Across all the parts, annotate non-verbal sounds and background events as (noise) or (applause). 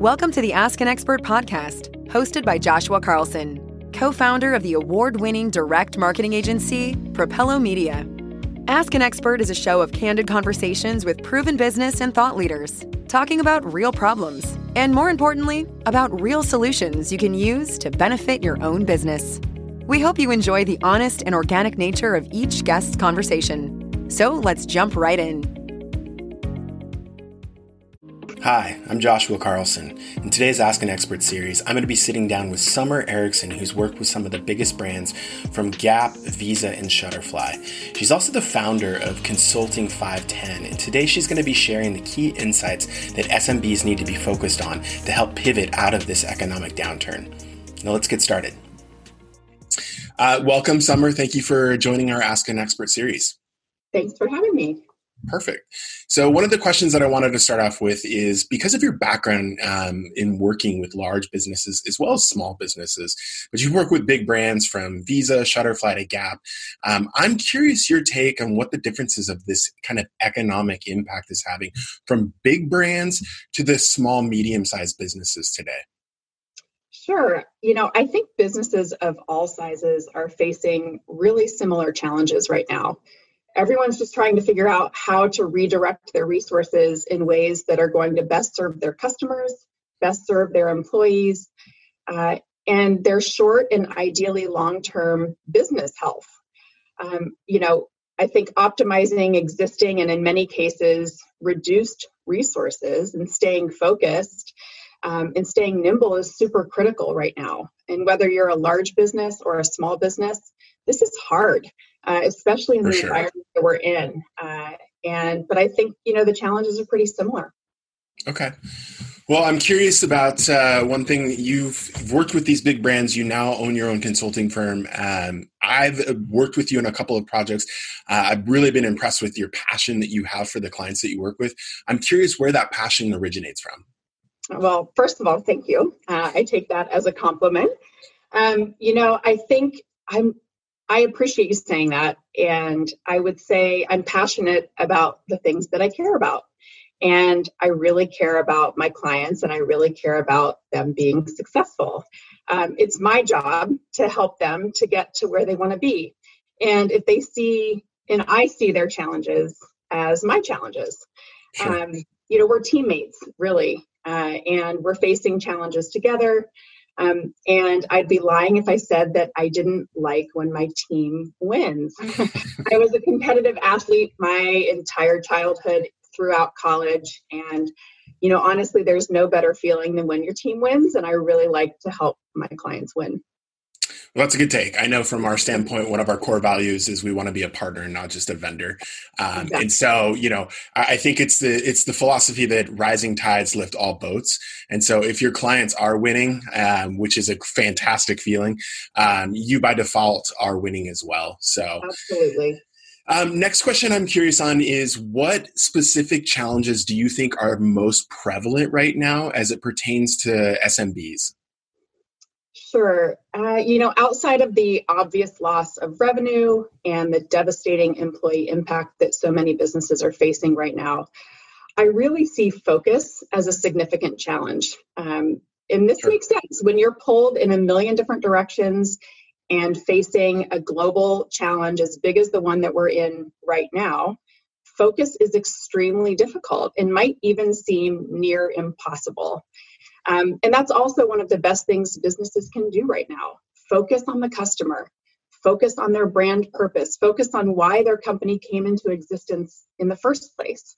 Welcome to the Ask an Expert podcast, hosted by Joshua Carlson, co founder of the award winning direct marketing agency, Propello Media. Ask an Expert is a show of candid conversations with proven business and thought leaders, talking about real problems, and more importantly, about real solutions you can use to benefit your own business. We hope you enjoy the honest and organic nature of each guest's conversation. So let's jump right in. Hi, I'm Joshua Carlson. In today's Ask an Expert series, I'm going to be sitting down with Summer Erickson, who's worked with some of the biggest brands from Gap, Visa, and Shutterfly. She's also the founder of Consulting 510, and today she's going to be sharing the key insights that SMBs need to be focused on to help pivot out of this economic downturn. Now, let's get started. Uh, welcome, Summer. Thank you for joining our Ask an Expert series. Thanks for having me. Perfect. So, one of the questions that I wanted to start off with is because of your background um, in working with large businesses as well as small businesses, but you work with big brands from Visa, Shutterfly to Gap. Um, I'm curious your take on what the differences of this kind of economic impact is having from big brands to the small, medium sized businesses today. Sure. You know, I think businesses of all sizes are facing really similar challenges right now everyone's just trying to figure out how to redirect their resources in ways that are going to best serve their customers, best serve their employees, uh, and their short and ideally long term business health. Um, you know, I think optimizing existing and in many cases reduced resources and staying focused um, and staying nimble is super critical right now. And whether you're a large business or a small business, this is hard uh, especially in For the sure. environment that we're in. Uh, and but I think you know the challenges are pretty similar. Okay. Well, I'm curious about uh, one thing. You've worked with these big brands. You now own your own consulting firm. Um, I've uh, worked with you in a couple of projects. Uh, I've really been impressed with your passion that you have for the clients that you work with. I'm curious where that passion originates from. Well, first of all, thank you. Uh, I take that as a compliment. Um, you know, I think I'm I appreciate you saying that. And I would say I'm passionate about the things that I care about. And I really care about my clients and I really care about them being successful. Um, it's my job to help them to get to where they want to be. And if they see, and I see their challenges as my challenges, sure. um, you know, we're teammates really, uh, and we're facing challenges together. Um, and I'd be lying if I said that I didn't like when my team wins. I was a competitive athlete my entire childhood throughout college. And, you know, honestly, there's no better feeling than when your team wins. And I really like to help my clients win. Well, that's a good take. I know from our standpoint, one of our core values is we want to be a partner, and not just a vendor. Um, exactly. And so, you know, I think it's the it's the philosophy that rising tides lift all boats. And so, if your clients are winning, um, which is a fantastic feeling, um, you by default are winning as well. So, absolutely. Um, next question I'm curious on is what specific challenges do you think are most prevalent right now as it pertains to SMBs? Sure. Uh, you know, outside of the obvious loss of revenue and the devastating employee impact that so many businesses are facing right now, I really see focus as a significant challenge. Um, and this sure. makes sense when you're pulled in a million different directions and facing a global challenge as big as the one that we're in right now. Focus is extremely difficult and might even seem near impossible. Um, and that's also one of the best things businesses can do right now focus on the customer, focus on their brand purpose, focus on why their company came into existence in the first place.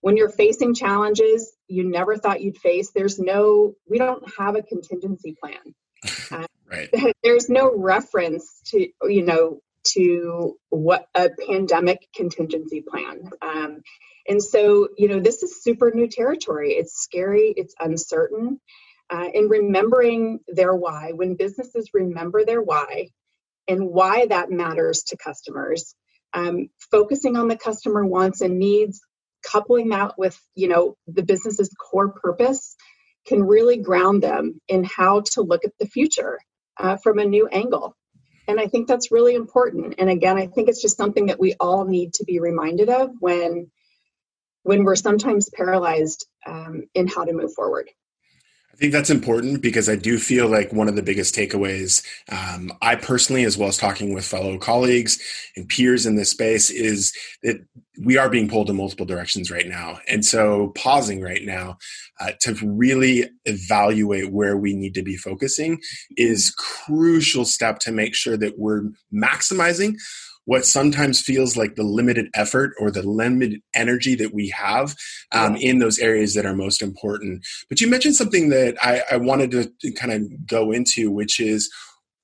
When you're facing challenges you never thought you'd face, there's no, we don't have a contingency plan. (laughs) Uh, right. (laughs) There's no reference to, you know, to what a pandemic contingency plan. Um, and so, you know, this is super new territory. It's scary, it's uncertain. Uh, and remembering their why, when businesses remember their why and why that matters to customers, um, focusing on the customer wants and needs, coupling that with, you know, the business's core purpose can really ground them in how to look at the future uh, from a new angle. And I think that's really important. And again, I think it's just something that we all need to be reminded of when when we're sometimes paralyzed um, in how to move forward. I think that's important because I do feel like one of the biggest takeaways, um, I personally, as well as talking with fellow colleagues and peers in this space, is that we are being pulled in multiple directions right now. And so, pausing right now uh, to really evaluate where we need to be focusing is crucial step to make sure that we're maximizing what sometimes feels like the limited effort or the limited energy that we have um, in those areas that are most important. But you mentioned something that I, I wanted to kind of go into, which is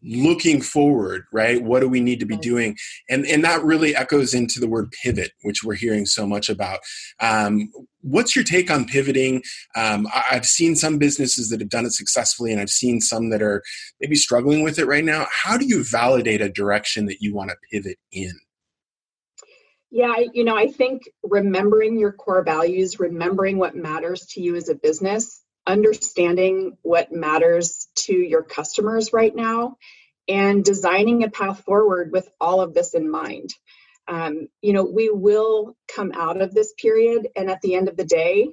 looking forward right? What do we need to be doing? And and that really echoes into the word pivot which we're hearing so much about. Um, what's your take on pivoting? Um, i've seen some businesses that have done it successfully and i've seen some that are maybe struggling with it right now. How do you validate a direction that you want to pivot in? Yeah, you know, I think remembering your core values, remembering what matters to you as a business, understanding what matters to your customers right now and designing a path forward with all of this in mind. Um, you know, we will come out of this period, and at the end of the day,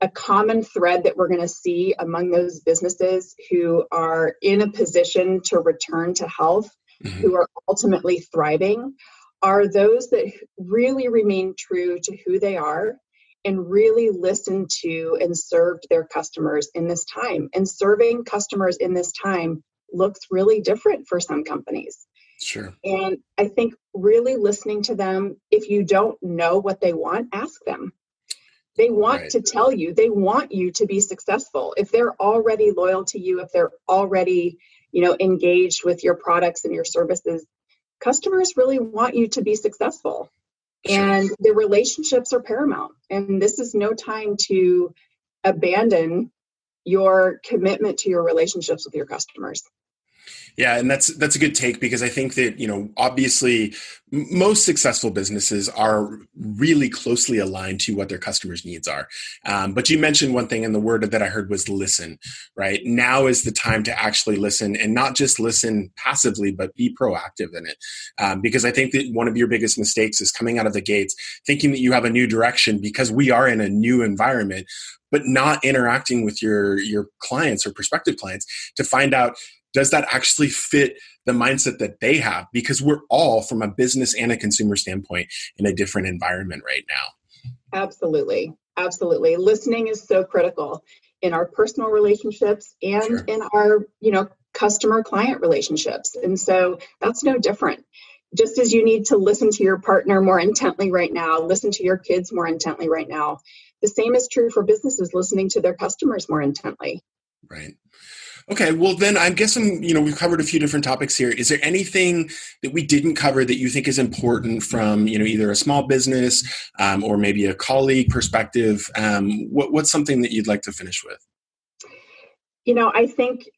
a common thread that we're going to see among those businesses who are in a position to return to health, mm-hmm. who are ultimately thriving, are those that really remain true to who they are and really listen to and served their customers in this time. And serving customers in this time looks really different for some companies. Sure. And I think really listening to them, if you don't know what they want, ask them. They want right. to tell you, they want you to be successful. If they're already loyal to you, if they're already, you know, engaged with your products and your services, customers really want you to be successful and the relationships are paramount and this is no time to abandon your commitment to your relationships with your customers yeah, and that's that's a good take because I think that you know obviously most successful businesses are really closely aligned to what their customers' needs are. Um, but you mentioned one thing, and the word that I heard was listen. Right now is the time to actually listen, and not just listen passively, but be proactive in it. Um, because I think that one of your biggest mistakes is coming out of the gates thinking that you have a new direction because we are in a new environment but not interacting with your your clients or prospective clients to find out does that actually fit the mindset that they have? Because we're all from a business and a consumer standpoint in a different environment right now. Absolutely. Absolutely. Listening is so critical in our personal relationships and sure. in our you know customer client relationships. And so that's no different. Just as you need to listen to your partner more intently right now listen to your kids more intently right now the same is true for businesses listening to their customers more intently. Right Okay, well then I'm guessing you know we've covered a few different topics here. Is there anything that we didn't cover that you think is important from you know either a small business um, or maybe a colleague perspective? Um, what, what's something that you'd like to finish with? You know, I think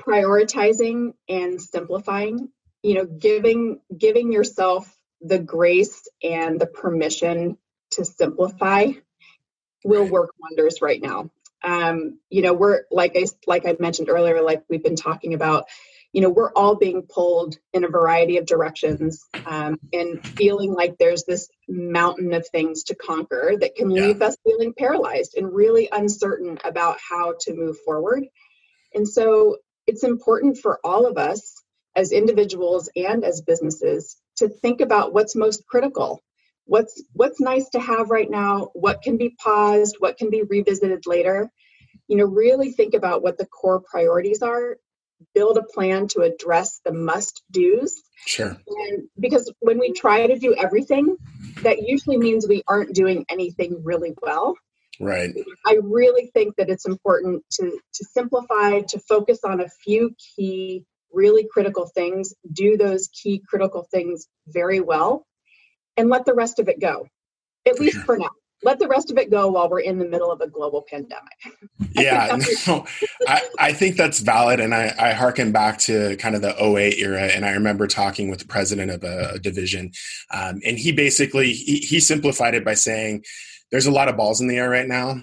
prioritizing and simplifying. You know, giving giving yourself the grace and the permission to simplify will work wonders right now um, you know we're like i like i mentioned earlier like we've been talking about you know we're all being pulled in a variety of directions um, and feeling like there's this mountain of things to conquer that can yeah. leave us feeling paralyzed and really uncertain about how to move forward and so it's important for all of us as individuals and as businesses to think about what's most critical what's what's nice to have right now what can be paused what can be revisited later. You know really think about what the core priorities are build a plan to address the must do's sure. And because when we try to do everything that usually means we aren't doing anything really well. Right. I really think that it's important to to simplify to focus on a few key really critical things do those key critical things very well and let the rest of it go, at least for now. Let the rest of it go while we're in the middle of a global pandemic. (laughs) yeah, no, (laughs) I, I think that's valid. And I, I harken back to kind of the 08 era. And I remember talking with the president of a, a division. Um, and he basically, he, he simplified it by saying, there's a lot of balls in the air right now.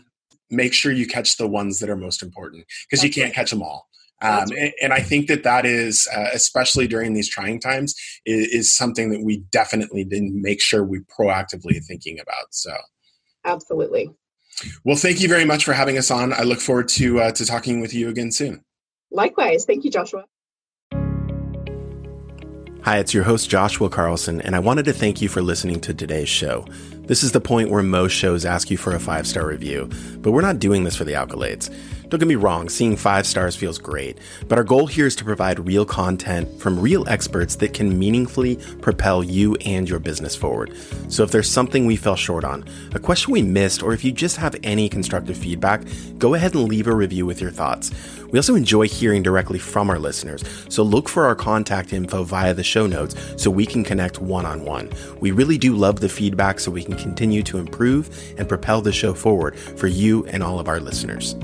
Make sure you catch the ones that are most important because you can't catch them all. Um, and, and, I think that that is, uh, especially during these trying times, is, is, something that we definitely didn't make sure we proactively thinking about. So, absolutely. Well, thank you very much for having us on. I look forward to uh, to talking with you again soon. Likewise. Thank you, Joshua. Hi, it's your host, Joshua Carlson, and I wanted to thank you for listening to today's show. This is the point where most shows ask you for a five star review, but we're not doing this for the accolades. Don't get me wrong, seeing five stars feels great, but our goal here is to provide real content from real experts that can meaningfully propel you and your business forward. So if there's something we fell short on, a question we missed, or if you just have any constructive feedback, go ahead and leave a review with your thoughts. We also enjoy hearing directly from our listeners, so look for our contact info via the show notes so we can connect one on one. We really do love the feedback so we continue to improve and propel the show forward for you and all of our listeners.